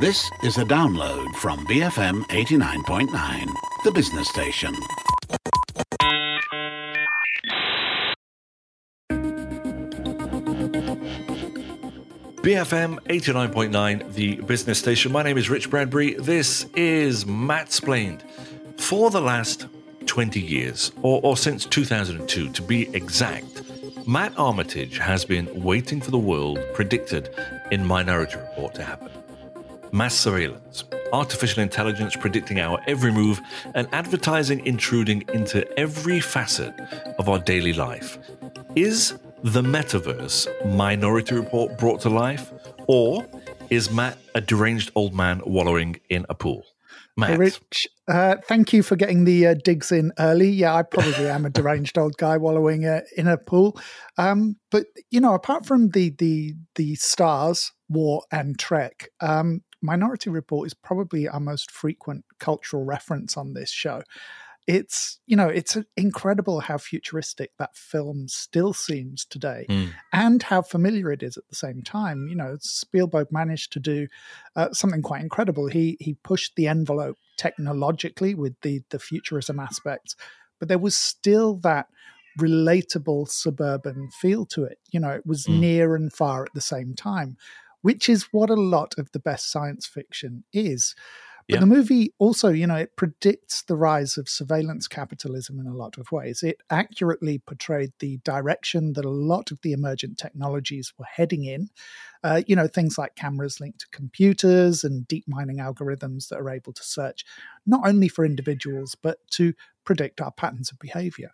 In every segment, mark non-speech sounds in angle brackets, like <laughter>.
This is a download from BFM 89.9, the business station. BFM 89.9, the business station. My name is Rich Bradbury. This is Mattsplained. For the last 20 years, or, or since 2002 to be exact, Matt Armitage has been waiting for the world predicted in Minority Report to happen. Mass surveillance, artificial intelligence predicting our every move, and advertising intruding into every facet of our daily life. Is the metaverse Minority Report brought to life, or is Matt a deranged old man wallowing in a pool? Matt. Rich, uh, thank you for getting the uh, digs in early. Yeah, I probably am a deranged old guy wallowing uh, in a pool. Um, but you know, apart from the the the stars, war and Trek, um, Minority Report is probably our most frequent cultural reference on this show. It's you know it's incredible how futuristic that film still seems today mm. and how familiar it is at the same time. You know spielberg managed to do uh, something quite incredible. He he pushed the envelope technologically with the the futurism aspects but there was still that relatable suburban feel to it. You know it was mm. near and far at the same time which is what a lot of the best science fiction is but yeah. the movie also, you know, it predicts the rise of surveillance capitalism in a lot of ways. It accurately portrayed the direction that a lot of the emergent technologies were heading in. Uh, you know, things like cameras linked to computers and deep mining algorithms that are able to search not only for individuals, but to predict our patterns of behavior.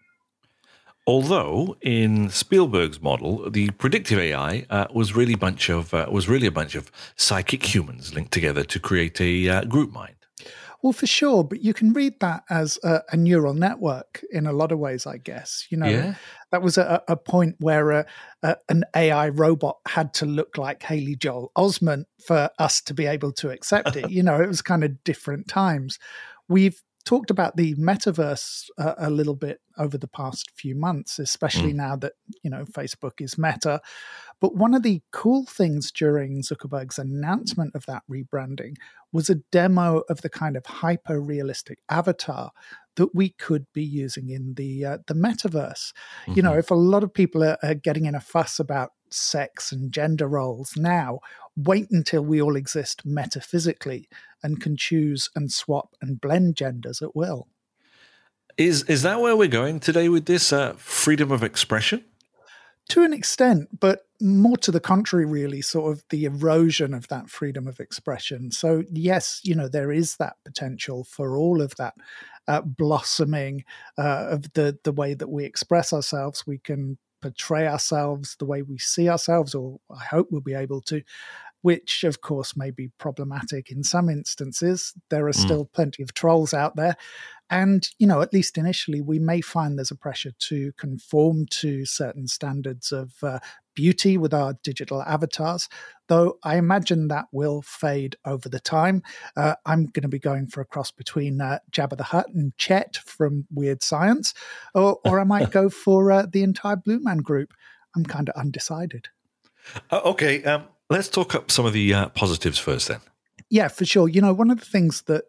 Although in Spielberg's model, the predictive AI uh, was really bunch of uh, was really a bunch of psychic humans linked together to create a uh, group mind. Well, for sure, but you can read that as a, a, neural network in a lot of ways, I guess. You know, yeah. that was a, a point where a, an AI robot had to look like Haley Joel Osment for us to be able to accept it. you know, it was kind of different times. We've talked about the metaverse uh, a little bit over the past few months, especially mm. now that you know Facebook is Meta. But one of the cool things during Zuckerberg's announcement of that rebranding was a demo of the kind of hyper realistic avatar that we could be using in the uh, the metaverse. Mm-hmm. You know, mm-hmm. if a lot of people are, are getting in a fuss about sex and gender roles now, wait until we all exist metaphysically and can choose and swap and blend genders at will. Is is that where we're going today with this uh, freedom of expression? To an extent, but more to the contrary, really, sort of the erosion of that freedom of expression. So, yes, you know, there is that potential for all of that uh, blossoming uh, of the the way that we express ourselves. We can portray ourselves the way we see ourselves, or I hope we'll be able to, which of course may be problematic in some instances. There are mm. still plenty of trolls out there. And, you know, at least initially, we may find there's a pressure to conform to certain standards of uh, beauty with our digital avatars, though I imagine that will fade over the time. Uh, I'm going to be going for a cross between uh, Jabba the Hutt and Chet from Weird Science, or, or I might <laughs> go for uh, the entire Blue Man group. I'm kind of undecided. Uh, okay. Um, let's talk up some of the uh, positives first then. Yeah, for sure. You know, one of the things that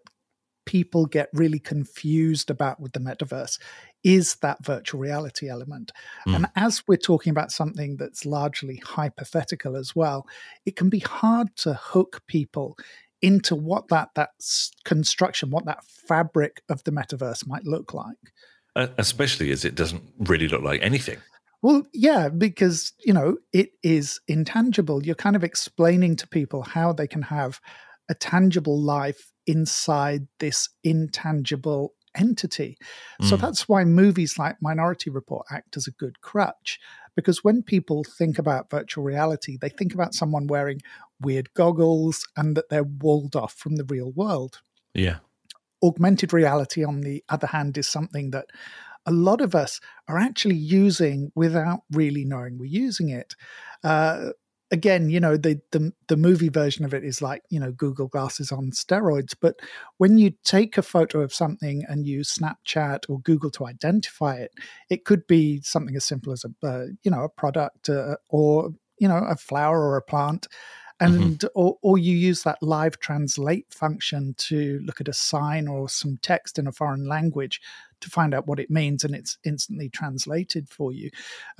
people get really confused about with the metaverse is that virtual reality element. Mm. And as we're talking about something that's largely hypothetical as well, it can be hard to hook people into what that that construction, what that fabric of the metaverse might look like. Uh, especially as it doesn't really look like anything. Well, yeah, because, you know, it is intangible. You're kind of explaining to people how they can have a tangible life inside this intangible entity. Mm. So that's why movies like Minority Report act as a good crutch. Because when people think about virtual reality, they think about someone wearing weird goggles and that they're walled off from the real world. Yeah. Augmented reality, on the other hand, is something that a lot of us are actually using without really knowing we're using it. Uh, again, you know, the, the the movie version of it is like you know Google Glasses on steroids. But when you take a photo of something and use Snapchat or Google to identify it, it could be something as simple as a uh, you know a product uh, or you know a flower or a plant. And mm-hmm. or, or you use that live translate function to look at a sign or some text in a foreign language to find out what it means and it's instantly translated for you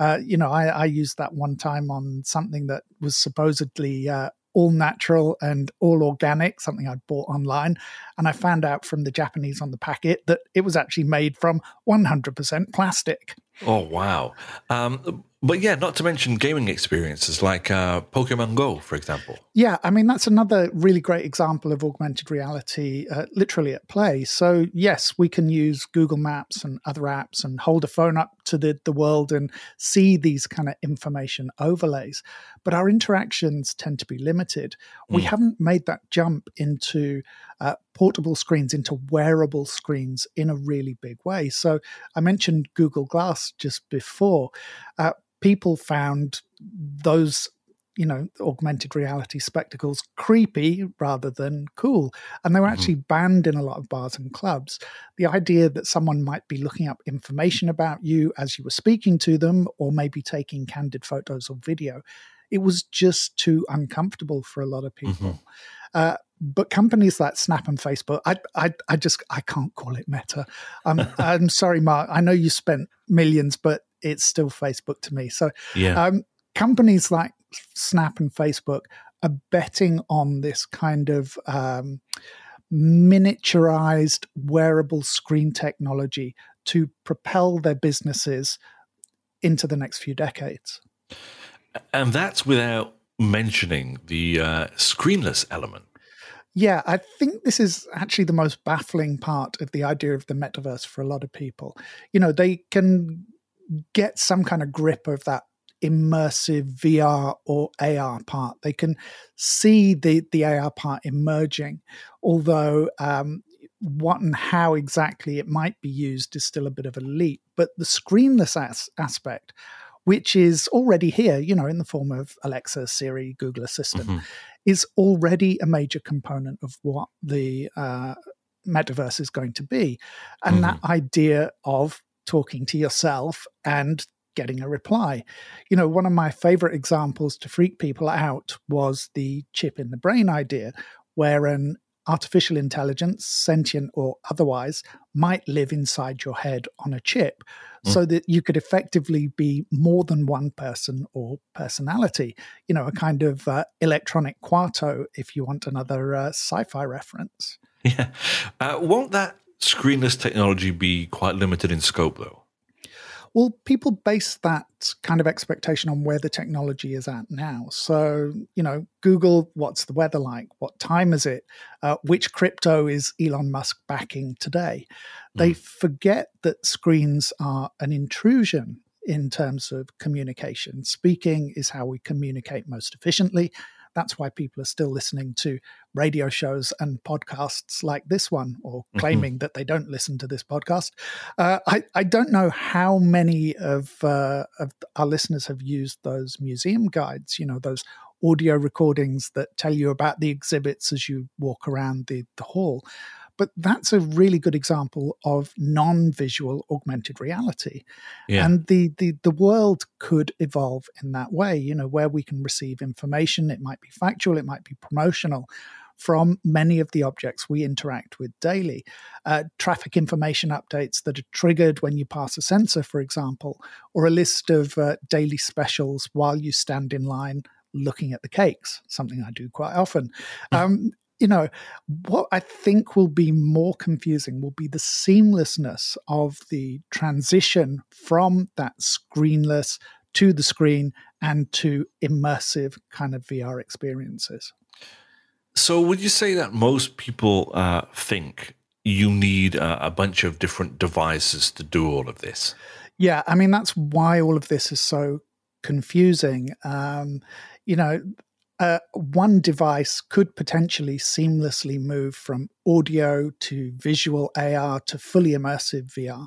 uh, you know I, I used that one time on something that was supposedly uh, all natural and all organic, something I'd bought online. And I found out from the Japanese on the packet that it was actually made from 100% plastic. Oh, wow. Um, but yeah, not to mention gaming experiences like uh, Pokemon Go, for example. Yeah, I mean, that's another really great example of augmented reality uh, literally at play. So, yes, we can use Google Maps and other apps and hold a phone up to the, the world and see these kind of information overlays. But our interactions tend to be limited. We mm. haven't made that jump into uh, portable screens, into wearable screens in a really big way. So, I mentioned Google Glass just before. Uh, people found those you know augmented reality spectacles creepy rather than cool and they were mm-hmm. actually banned in a lot of bars and clubs the idea that someone might be looking up information about you as you were speaking to them or maybe taking candid photos or video it was just too uncomfortable for a lot of people mm-hmm. uh, but companies like Snap and Facebook, I, I, I just I can't call it Meta. Um, <laughs> I'm sorry, Mark. I know you spent millions, but it's still Facebook to me. So yeah. Um, companies like Snap and Facebook are betting on this kind of um, miniaturized wearable screen technology to propel their businesses into the next few decades. And that's without mentioning the uh, screenless element. Yeah, I think this is actually the most baffling part of the idea of the metaverse for a lot of people. You know, they can get some kind of grip of that immersive VR or AR part. They can see the the AR part emerging, although um, what and how exactly it might be used is still a bit of a leap. But the screenless as- aspect, which is already here, you know, in the form of Alexa, Siri, Google Assistant, mm-hmm. is already a major component of what the uh, metaverse is going to be, and mm-hmm. that idea of talking to yourself and getting a reply. You know, one of my favorite examples to freak people out was the chip in the brain idea, where an artificial intelligence, sentient or otherwise, might live inside your head on a chip mm. so that you could effectively be more than one person or personality. You know, a kind of uh, electronic Kuato, if you want another uh, sci fi reference. Yeah. Uh, won't that screenless technology be quite limited in scope, though? Well, people base that kind of expectation on where the technology is at now. So, you know, Google, what's the weather like? What time is it? Uh, which crypto is Elon Musk backing today? Mm. They forget that screens are an intrusion in terms of communication. Speaking is how we communicate most efficiently. That's why people are still listening to radio shows and podcasts like this one, or mm-hmm. claiming mm-hmm. that they don't listen to this podcast. Uh, I, I don't know how many of, uh, of our listeners have used those museum guides, you know, those audio recordings that tell you about the exhibits as you walk around the, the hall. But that's a really good example of non-visual augmented reality. Yeah. And the, the the world could evolve in that way, you know, where we can receive information. It might be factual, it might be promotional from many of the objects we interact with daily. Uh, traffic information updates that are triggered when you pass a sensor, for example, or a list of uh, daily specials while you stand in line looking at the cakes, something I do quite often. <laughs> Um, you know, what I think will be more confusing will be the seamlessness of the transition from that screenless to the screen and to immersive kind of VR experiences. So, would you say that most people uh, think you need uh, a bunch of different devices to do all of this? Yeah, I mean, that's why all of this is so confusing. Um, you know, uh, one device could potentially seamlessly move from audio to visual AR to fully immersive VR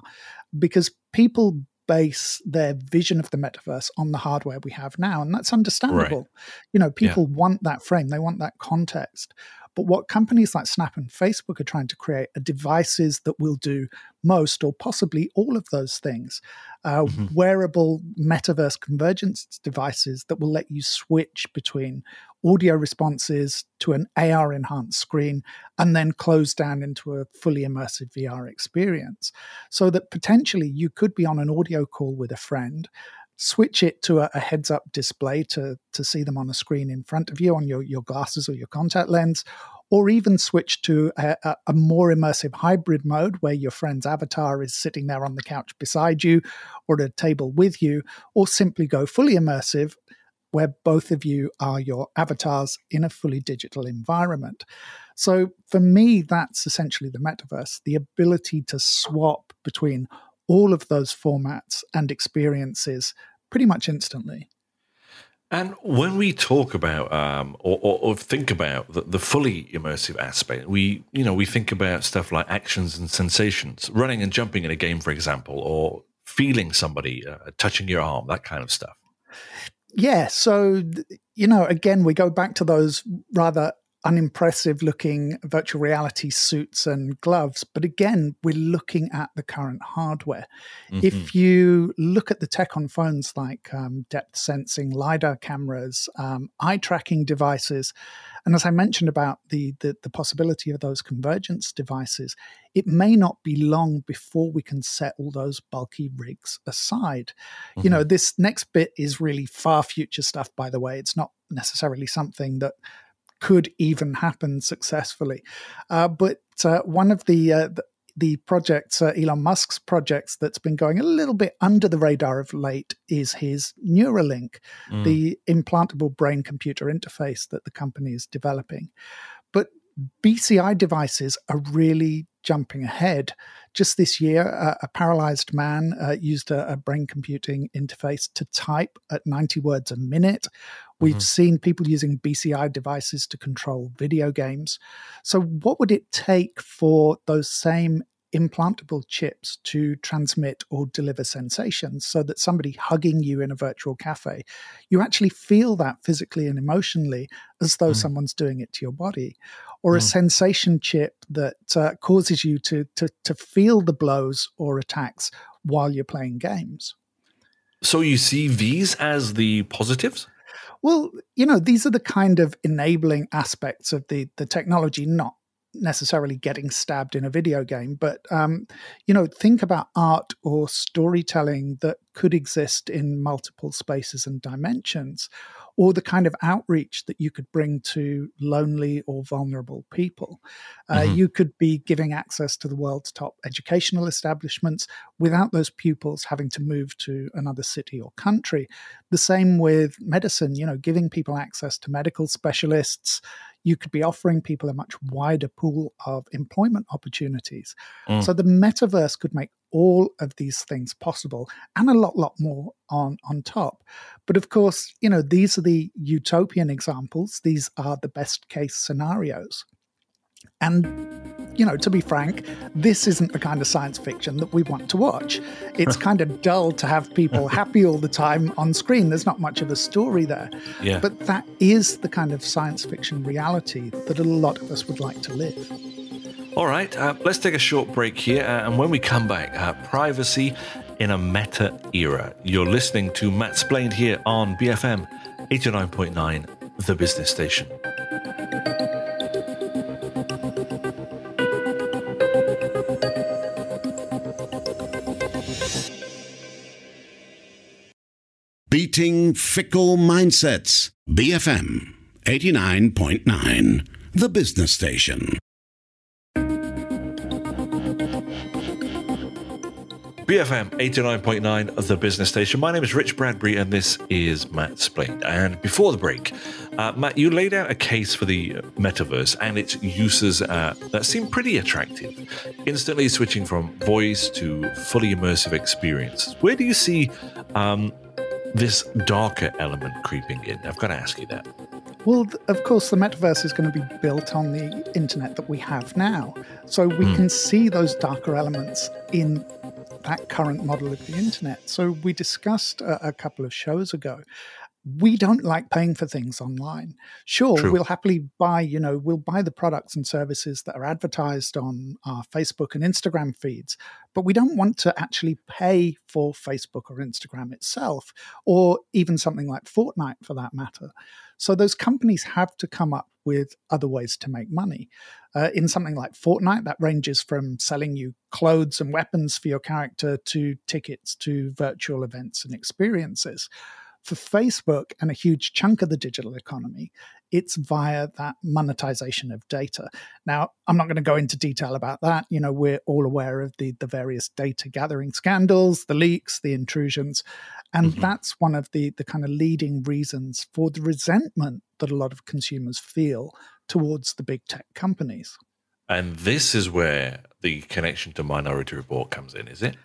because people base their vision of the metaverse on the hardware we have now and that's understandable right. you know people yeah. want that frame they want that context But what companies like Snap and Facebook are trying to create are devices that will do most or possibly all of those things. Uh, mm-hmm. Wearable metaverse convergence devices that will let you switch between audio responses to an AR enhanced screen and then close down into a fully immersive VR experience. So that potentially you could be on an audio call with a friend switch it to a, a, heads up display to, to see them on a screen in front of you on your, your glasses or your contact lens, or even switch to a, a, more immersive hybrid mode where your friend's avatar is sitting there on the couch beside you or at a table with you, or simply go fully immersive where both of you are your avatars in a fully digital environment. So for me, that's essentially the metaverse the ability to swap between all of those formats and experiences pretty much instantly. And when we talk about um, or, or, or, think about the, the, fully immersive aspect, we you know we think about stuff like actions and sensations, running and jumping in a game, for example, or feeling somebody uh, touching your arm, that kind of stuff. Yeah, so you know, again, we go back to those rather unimpressive looking virtual reality suits and gloves. But again, we're looking at the current hardware. Mm-hmm. If you look at the tech on phones like um, depth sensing, LiDAR cameras, um, eye tracking devices, and as I mentioned about the, the, the possibility of those convergence devices, it may not be long before we can set all those bulky rigs aside. Mm-hmm. You know, this next bit is really far future stuff, by the way. It's not necessarily something that could even happen successfully. Uh, but uh, one of the, uh, the the projects, uh, Elon Musk's projects, that's been going a little bit under the radar of late is his Neuralink, mm. the implantable brain computer interface that the company is developing. BCI devices are really jumping ahead. Just this year, uh, a paralyzed man uh, used a, a, brain computing interface to type at 90 words a minute. We've mm-hmm. seen people using BCI devices to control video games. So, what would it take for those same implantable chips to transmit or deliver sensations so that somebody hugging you in a virtual cafe, you actually feel that physically and emotionally as though mm. someone's doing it to your body. Or mm. a sensation chip that uh, causes you to, to, to feel the blows or attacks while you're playing games. So you see these as the positives? Well, you know, these are the kind of enabling aspects of the the technology, not necessarily getting stabbed in a video game, but um, you know, think about art or storytelling that could exist in multiple spaces and dimensions, or the kind of outreach that you could bring to lonely or vulnerable people. Uh, mm-hmm. You could be giving access to the world's top educational establishments without those pupils having to move to another city or country. The same with medicine, you know, giving people access to medical specialists you could be offering people a much wider pool of employment opportunities. Mm. So the metaverse could make all of these things possible and a lot, lot more on, on top. But of course, you know, these are the utopian examples, these are the best case scenarios. And you know, to be frank, this isn't the kind of science fiction that we want to watch. It's <laughs> kind of dull to have people <laughs> happy all the time on screen. There's not much of a story there. Yeah. But that is the kind of science fiction reality that a lot of us would like to live. All right, uh, let's take a short break here. Uh, and when we come back, uh, privacy in a meta era. You're listening to Mattsplained here on BFM 89.9, the business station. Beating fickle mindsets. BFM 89.9, the business station. BFM 89.9 of the business station. My name is Rich Bradbury and this is Mattsplained. And before the break, uh, Matt, you laid out a case for the metaverse and its uses uh, that seem pretty attractive. Instantly switching from voice to fully immersive experiences. Where do you see um, this darker element creeping in? I've got to ask you that. Well, of course, the metaverse is going to be built on the internet that we have now. So we mm. can see those darker elements in that current model of the internet. So we discussed a, a couple of shows ago we don't like paying for things online. Sure, True. we'll happily buy, you know, we'll buy the products and services that are advertised on our Facebook and Instagram feeds, but we don't want to actually pay for Facebook or Instagram itself, or even something like Fortnite for that matter. So those companies have to come up with other ways to make money. Uh, in something like Fortnite, that ranges from selling you clothes and weapons for your character to tickets to virtual events and experiences for Facebook and a huge chunk of the digital economy, it's via that monetization of data. Now, I'm not going to go into detail about that. You know, we're all aware of the, the various data gathering scandals, the leaks, the intrusions. And mm-hmm. that's one of the, the kind of leading reasons for the resentment that a lot of consumers feel towards the big tech companies. And this is where the connection to Minority Report comes in, is it?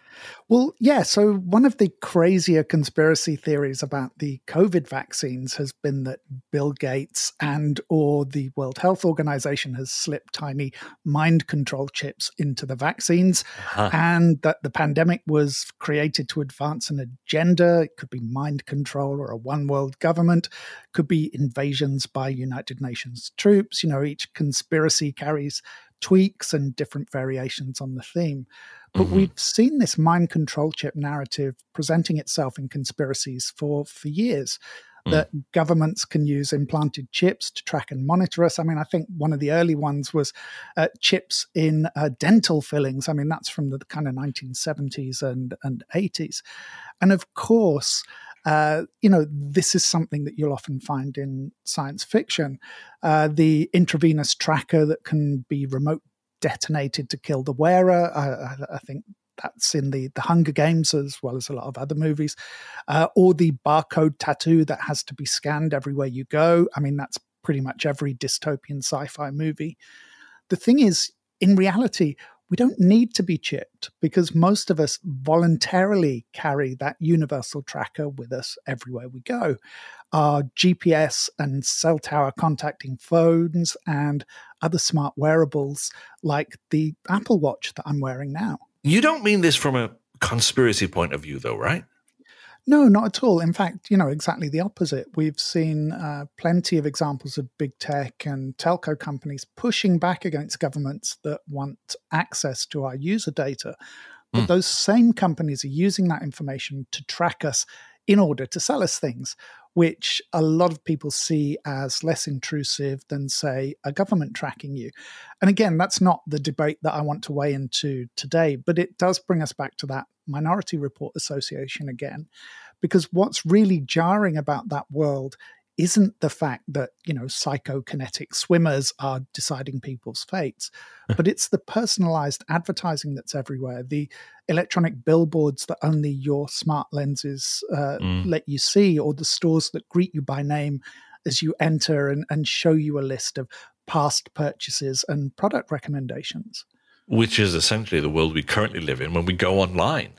Well, yeah. So one of the crazier conspiracy theories about the COVID vaccines has been that Bill Gates and or the World Health Organization has slipped tiny mind control chips into the vaccines uh-huh. and that the pandemic was created to advance an agenda. It could be mind control or a one world government, could be invasions by United Nations troops. You know, each conspiracy carries tweaks and different variations on the theme. But mm-hmm. we've seen this mind control chip narrative presenting itself in conspiracies for, for years. Mm. That governments can use implanted chips to track and monitor us. I mean, I think one of the early ones was uh, chips in uh, dental fillings. I mean, that's from the kind of 1970s and, and 80s. And of course, uh, you know, this is something that you'll often find in science fiction. Uh, the intravenous tracker that can be remote detonated to kill the wearer. I, I, think that's in the the Hunger Games as well as a lot of other movies, uh, or the barcode tattoo that has to be scanned everywhere you go. I mean, that's pretty much every dystopian sci-fi movie. The thing is, in reality, we don't need to be chipped because most of us voluntarily carry that universal tracker with us everywhere we go. Our GPS and cell tower contacting phones and other smart wearables like the Apple Watch that I'm wearing now. You don't mean this from a conspiracy point of view, though, right? No, not at all. In fact, you know, exactly the opposite. We've seen uh, plenty of examples of big tech and telco companies pushing back against governments that want access to our user data. But mm. those same companies are using that information to track us in order to sell us things, which a lot of people see as less intrusive than, say, a government tracking you. And again, that's not the debate that I want to weigh into today, but it does bring us back to that Minority Report Association again, because what's really jarring about that world isn't the fact that you know psychokinetic swimmers are deciding people's fates <laughs> but it's the personalized advertising that's everywhere the electronic billboards that only your smart lenses uh, mm. let you see or the stores that greet you by name as you enter and, and show you a list of past purchases and product recommendations which is essentially the world we currently live in when we go online.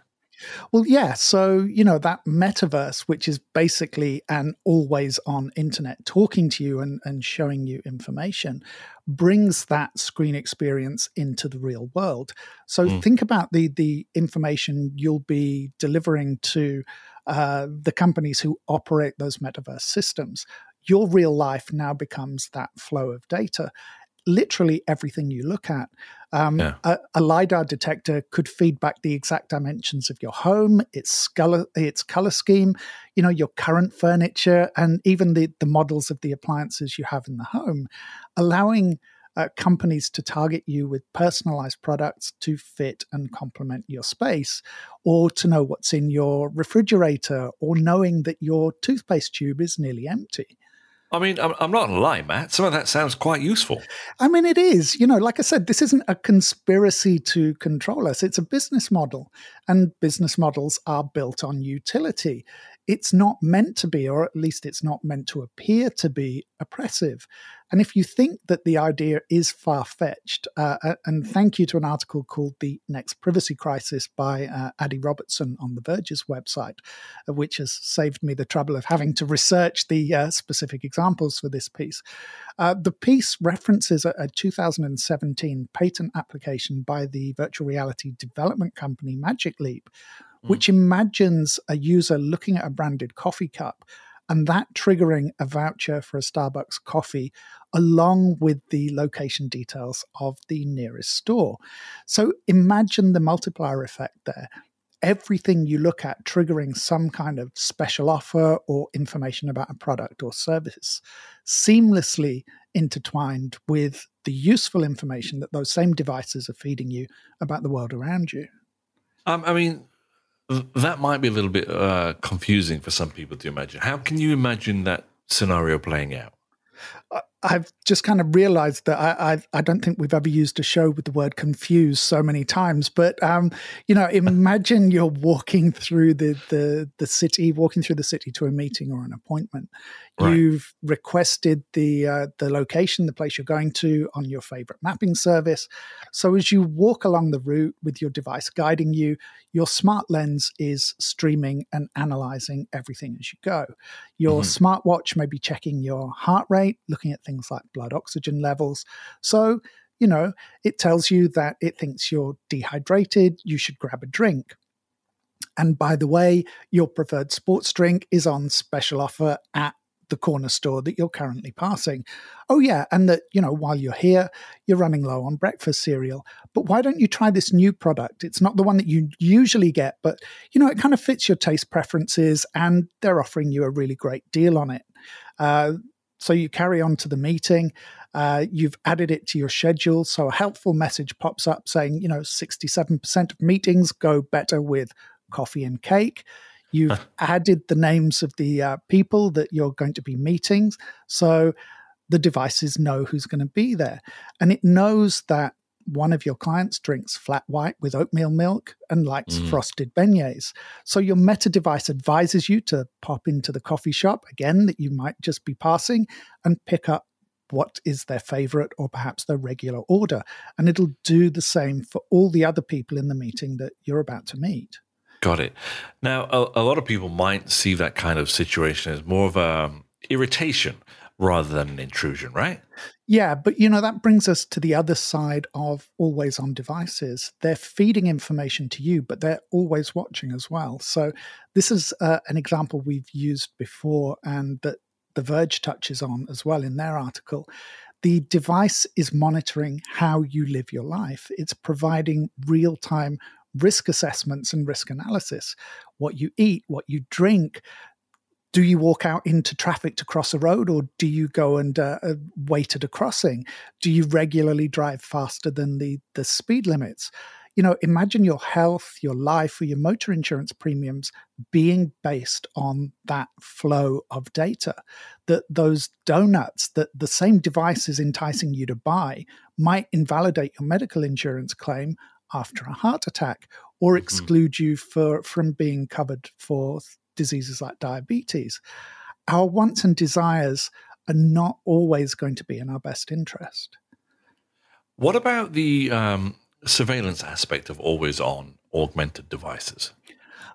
Well, yeah. So, you know, that metaverse, which is basically an always on internet talking to you and, and showing you information, brings that screen experience into the real world. So, mm. think about the, the information you'll be delivering to uh, the companies who operate those metaverse systems. Your real life now becomes that flow of data literally everything you look at. Um, yeah. a, a, lidar detector could feed back the exact dimensions of your home, its color, its color scheme, you know, your current furniture, and even the the models of the appliances you have in the home, allowing uh, companies to target you with personalized products to fit and complement your space, or to know what's in your refrigerator, or knowing that your toothpaste tube is nearly empty. I mean, I'm, I'm not lying, Matt. Some of that sounds quite useful. I mean, it is. You know, like I said, this isn't a conspiracy to control us. It's a business model, and business models are built on utility it's not meant to be, or at least it's not meant to appear to be oppressive. And if you think that the idea is far fetched, uh, and thank you to an article called The Next Privacy Crisis by uh, Adi Robertson on The Verge's website, uh, which has saved me the trouble of having to research the uh, specific examples for this piece. Uh, the piece references a, a 2017 patent application by the virtual reality development company Magic Leap, Hmm. which imagines a user looking at a branded coffee cup and that triggering a voucher for a Starbucks coffee along with the location details of the nearest store. So imagine the multiplier effect there. Everything you look at triggering some kind of special offer or information about a product or service seamlessly intertwined with the useful information that those same devices are feeding you about the world around you. Um, I mean, that might be a little bit uh, confusing for some people to imagine. How can you imagine that scenario playing out? I've just kind of realized that I, I, I don't think we've ever used a show with the word confused so many times. But um, you know, imagine <laughs> you're walking through the the the city, walking through the city to a meeting or an appointment. Right. You've requested the uh, the location, the place you're going to on your favorite mapping service. So as you walk along the route with your device guiding you, your smart lens is streaming and analyzing everything as you go. Your mm-hmm. smartwatch may be checking your heart rate, looking at things like blood oxygen levels. So, you know, it tells you that it thinks you're dehydrated, you should grab a drink. And by the way, your preferred sports drink is on special offer at the corner store that you're currently passing. Oh, yeah. And that, you know, while you're here, you're running low on breakfast cereal. But why don't you try this new product? It's not the one that you usually get, but, you know, it kind of fits your taste preferences and they're offering you a really great deal on it. Uh, so you carry on to the meeting. Uh, you've added it to your schedule. So a helpful message pops up saying, you know, 67% of meetings go better with coffee and cake. You've <laughs> added the names of the uh, people that you're going to be meeting. So the devices know who's going to be there. And it knows that one of your clients drinks flat white with oatmeal milk and likes mm. frosted beignets. So your Meta device advises you to pop into the coffee shop again that you might just be passing and pick up what is their favorite or perhaps their regular order. And it'll do the same for all the other people in the meeting that you're about to meet. Got it. Now, a, a, lot of people might see that kind of situation as more of a um, irritation rather than an intrusion, right? Yeah, but you know that brings us to the other side of always on devices. They're feeding information to you, but they're always watching as well. So this is uh, an example we've used before, and that The Verge touches on as well in their article. The device is monitoring how you live your life. It's providing real time risk assessments and risk analysis what you eat, what you drink. Do you walk out into traffic to cross a road or do you go and uh, uh, wait at a crossing? Do you regularly drive faster than the, the speed limits? You know, imagine your health, your life, or your motor insurance premiums being based on that flow of data. That those donuts that the same device is enticing you to buy might invalidate your medical insurance claim after a heart attack or mm-hmm. exclude you for, from being covered for diseases like diabetes. Our wants and desires are not always going to be in our best interest. What about the um, surveillance aspect of always on augmented devices?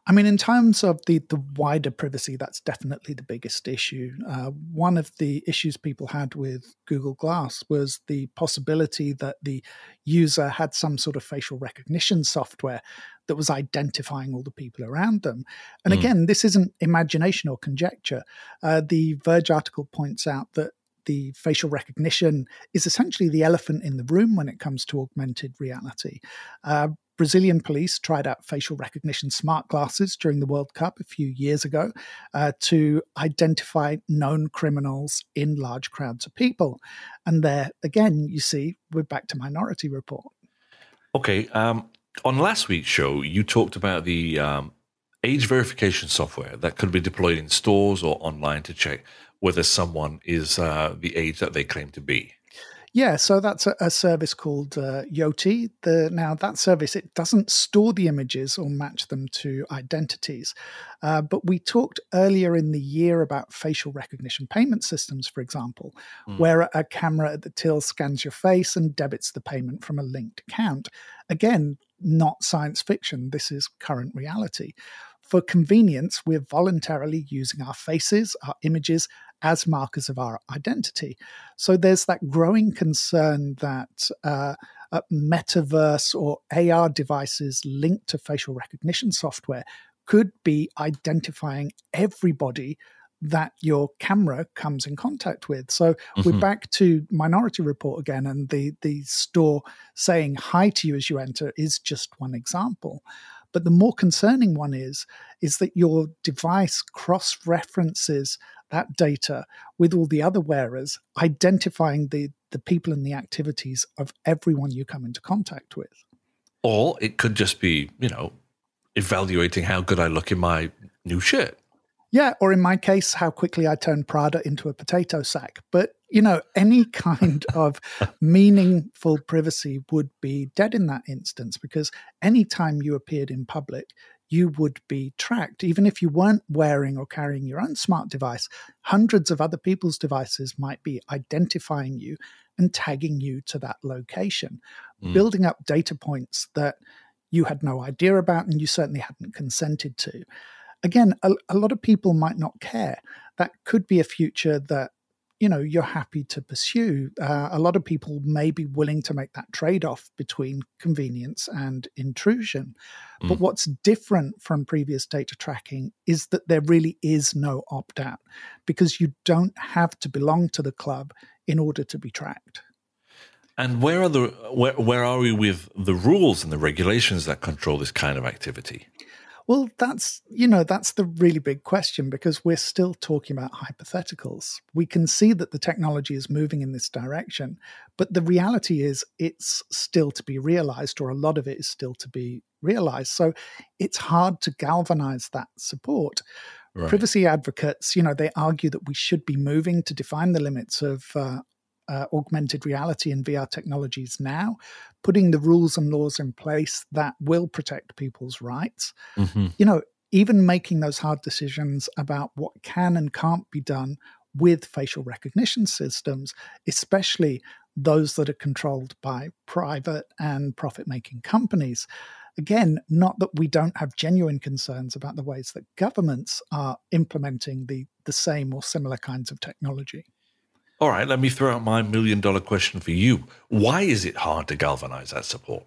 I mean, in terms of the the wider privacy, that's definitely the biggest issue. Uh, one of the issues people had with Google Glass was the possibility that the user had some sort of facial recognition software that was identifying all the people around them. And mm. again, this isn't imagination or conjecture. Uh, the Verge article points out that the facial recognition is essentially the elephant in the room when it comes to augmented reality. Uh, Brazilian police tried out facial recognition smart glasses during the World Cup a few years ago uh, to identify known criminals in large crowds of people. And there, again, you see, we're back to Minority Report. Okay. Um, on last week's show, you talked about the um, age verification software that could be deployed in stores or online to check whether someone is uh, the age that they claim to be. Yeah, so that's a, a service called uh, Yoti. The, now that service it doesn't store the images or match them to identities, uh, but we talked earlier in the year about facial recognition payment systems, for example, mm. where a, a camera at the till scans your face and debits the payment from a linked account. Again, not science fiction. This is current reality. For convenience, we're voluntarily using our faces, our images, as markers of our identity. So there's that growing concern that uh, uh, metaverse or AR devices linked to facial recognition software could be identifying everybody that your camera comes in contact with. So Mm-hmm. we're back to Minority Report again, and the the store saying hi to you as you enter is just one example. But the more concerning one is is that your device cross references that data with all the other wearers, identifying the the people and the activities of everyone you come into contact with. Or it could just be, you know, evaluating how good I look in my new shirt. Yeah, or in my case, how quickly I turn Prada into a potato sack. But, you know, any <laughs> kind of meaningful privacy would be dead in that instance because anytime you appeared in public, you would be tracked. Even if you weren't wearing or carrying your own smart device, hundreds of other people's devices might be identifying you and tagging you to that location, Mm. building up data points that you had no idea about and you certainly hadn't consented to again, a, a, lot of people might not care. That could be a future that you know you're happy to pursue. Uh, a lot of people may be willing to make that trade-off between convenience and intrusion. Mm. But what's different from previous data tracking is that there really is no opt-out because you don't have to belong to the club in order to be tracked. And where are the where, where are we with the rules and the regulations that control this kind of activity? Well, that's you know that's the really big question because we're still talking about hypotheticals. We can see that the technology is moving in this direction, but the reality is it's still to be realized, or a lot of it is still to be realized. So it's hard to galvanize that support. Right. Privacy advocates, you know, they argue that we should be moving to define the limits of uh, uh, augmented reality and VR technologies now, putting the rules and laws in place that will protect people's rights. Mm-hmm. You know, even making those hard decisions about what can and can't be done with facial recognition systems, especially those that are controlled by private and profit making companies. Again, not that we don't have genuine concerns about the ways that governments are implementing the, the same or similar kinds of technology. All right, let me throw out my million dollar question for you. Why is it hard to galvanize that support?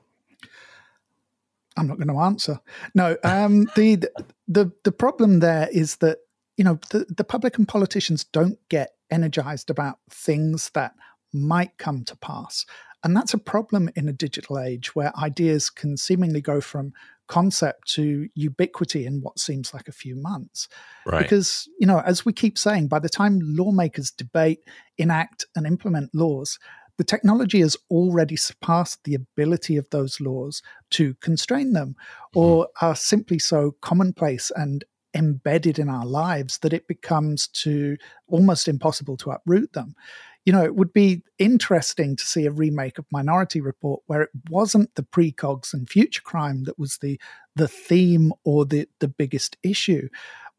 I'm not going to answer. No, um, <laughs> the, the the problem there is that you know the, the public and politicians don't get energized about things that might come to pass, and that's a problem in a digital age where ideas can seemingly go from concept to ubiquity in what seems like a few months. Right. Because, you know, as we keep saying, by the time lawmakers debate, enact, and implement laws, the technology has already surpassed the ability of those laws to constrain them or mm-hmm. are simply so commonplace and embedded in our lives that it becomes to almost impossible to uproot them you know, it would be interesting to see a remake of Minority Report where it wasn't the precogs and future crime that was the the theme or the the biggest issue,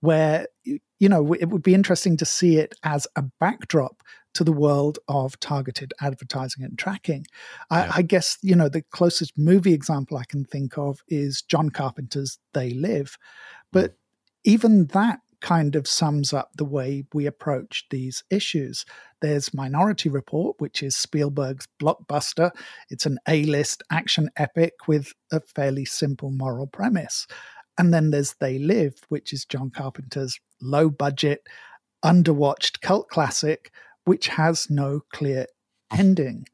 where you know it would be interesting to see it as a backdrop to the world of targeted advertising and tracking. Yeah. I, I guess you know the closest movie example I can think of is John Carpenter's They Live, but mm. even that kind of sums up the way we approach these issues. There's Minority Report, which is Spielberg's blockbuster. It's an A list action epic with a fairly simple moral premise. And then there's They Live, which is John Carpenter's low budget, underwatched cult classic, which has no clear ending.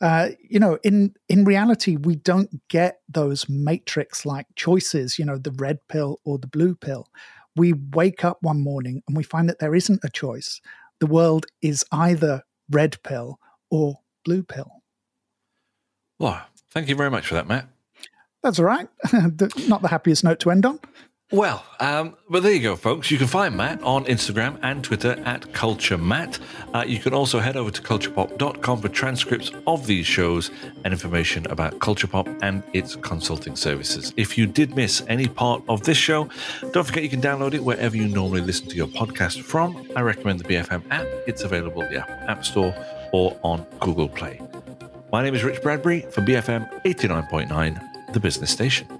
Uh, you know, in in reality, we don't get those matrix like choices. You know, the red pill or the blue pill we wake up one morning and we find that there isn't a choice. The world is either red pill or blue pill. Well, thank you very much for that, Matt. That's all right. <laughs> Not the happiest note to end on. Well, um, but there you go, folks. You can find Matt on Instagram and Twitter at Culture Matt. Uh, you can also head over to kulturpop.com for transcripts of these shows and information about Culture Pop and its consulting services. If you did miss any part of this show, don't forget you can download it wherever you normally listen to your podcast from. I recommend the BFM app. It's available at the App Store or on Google Play. My name is Rich Bradbury for BFM 89.9, the business station.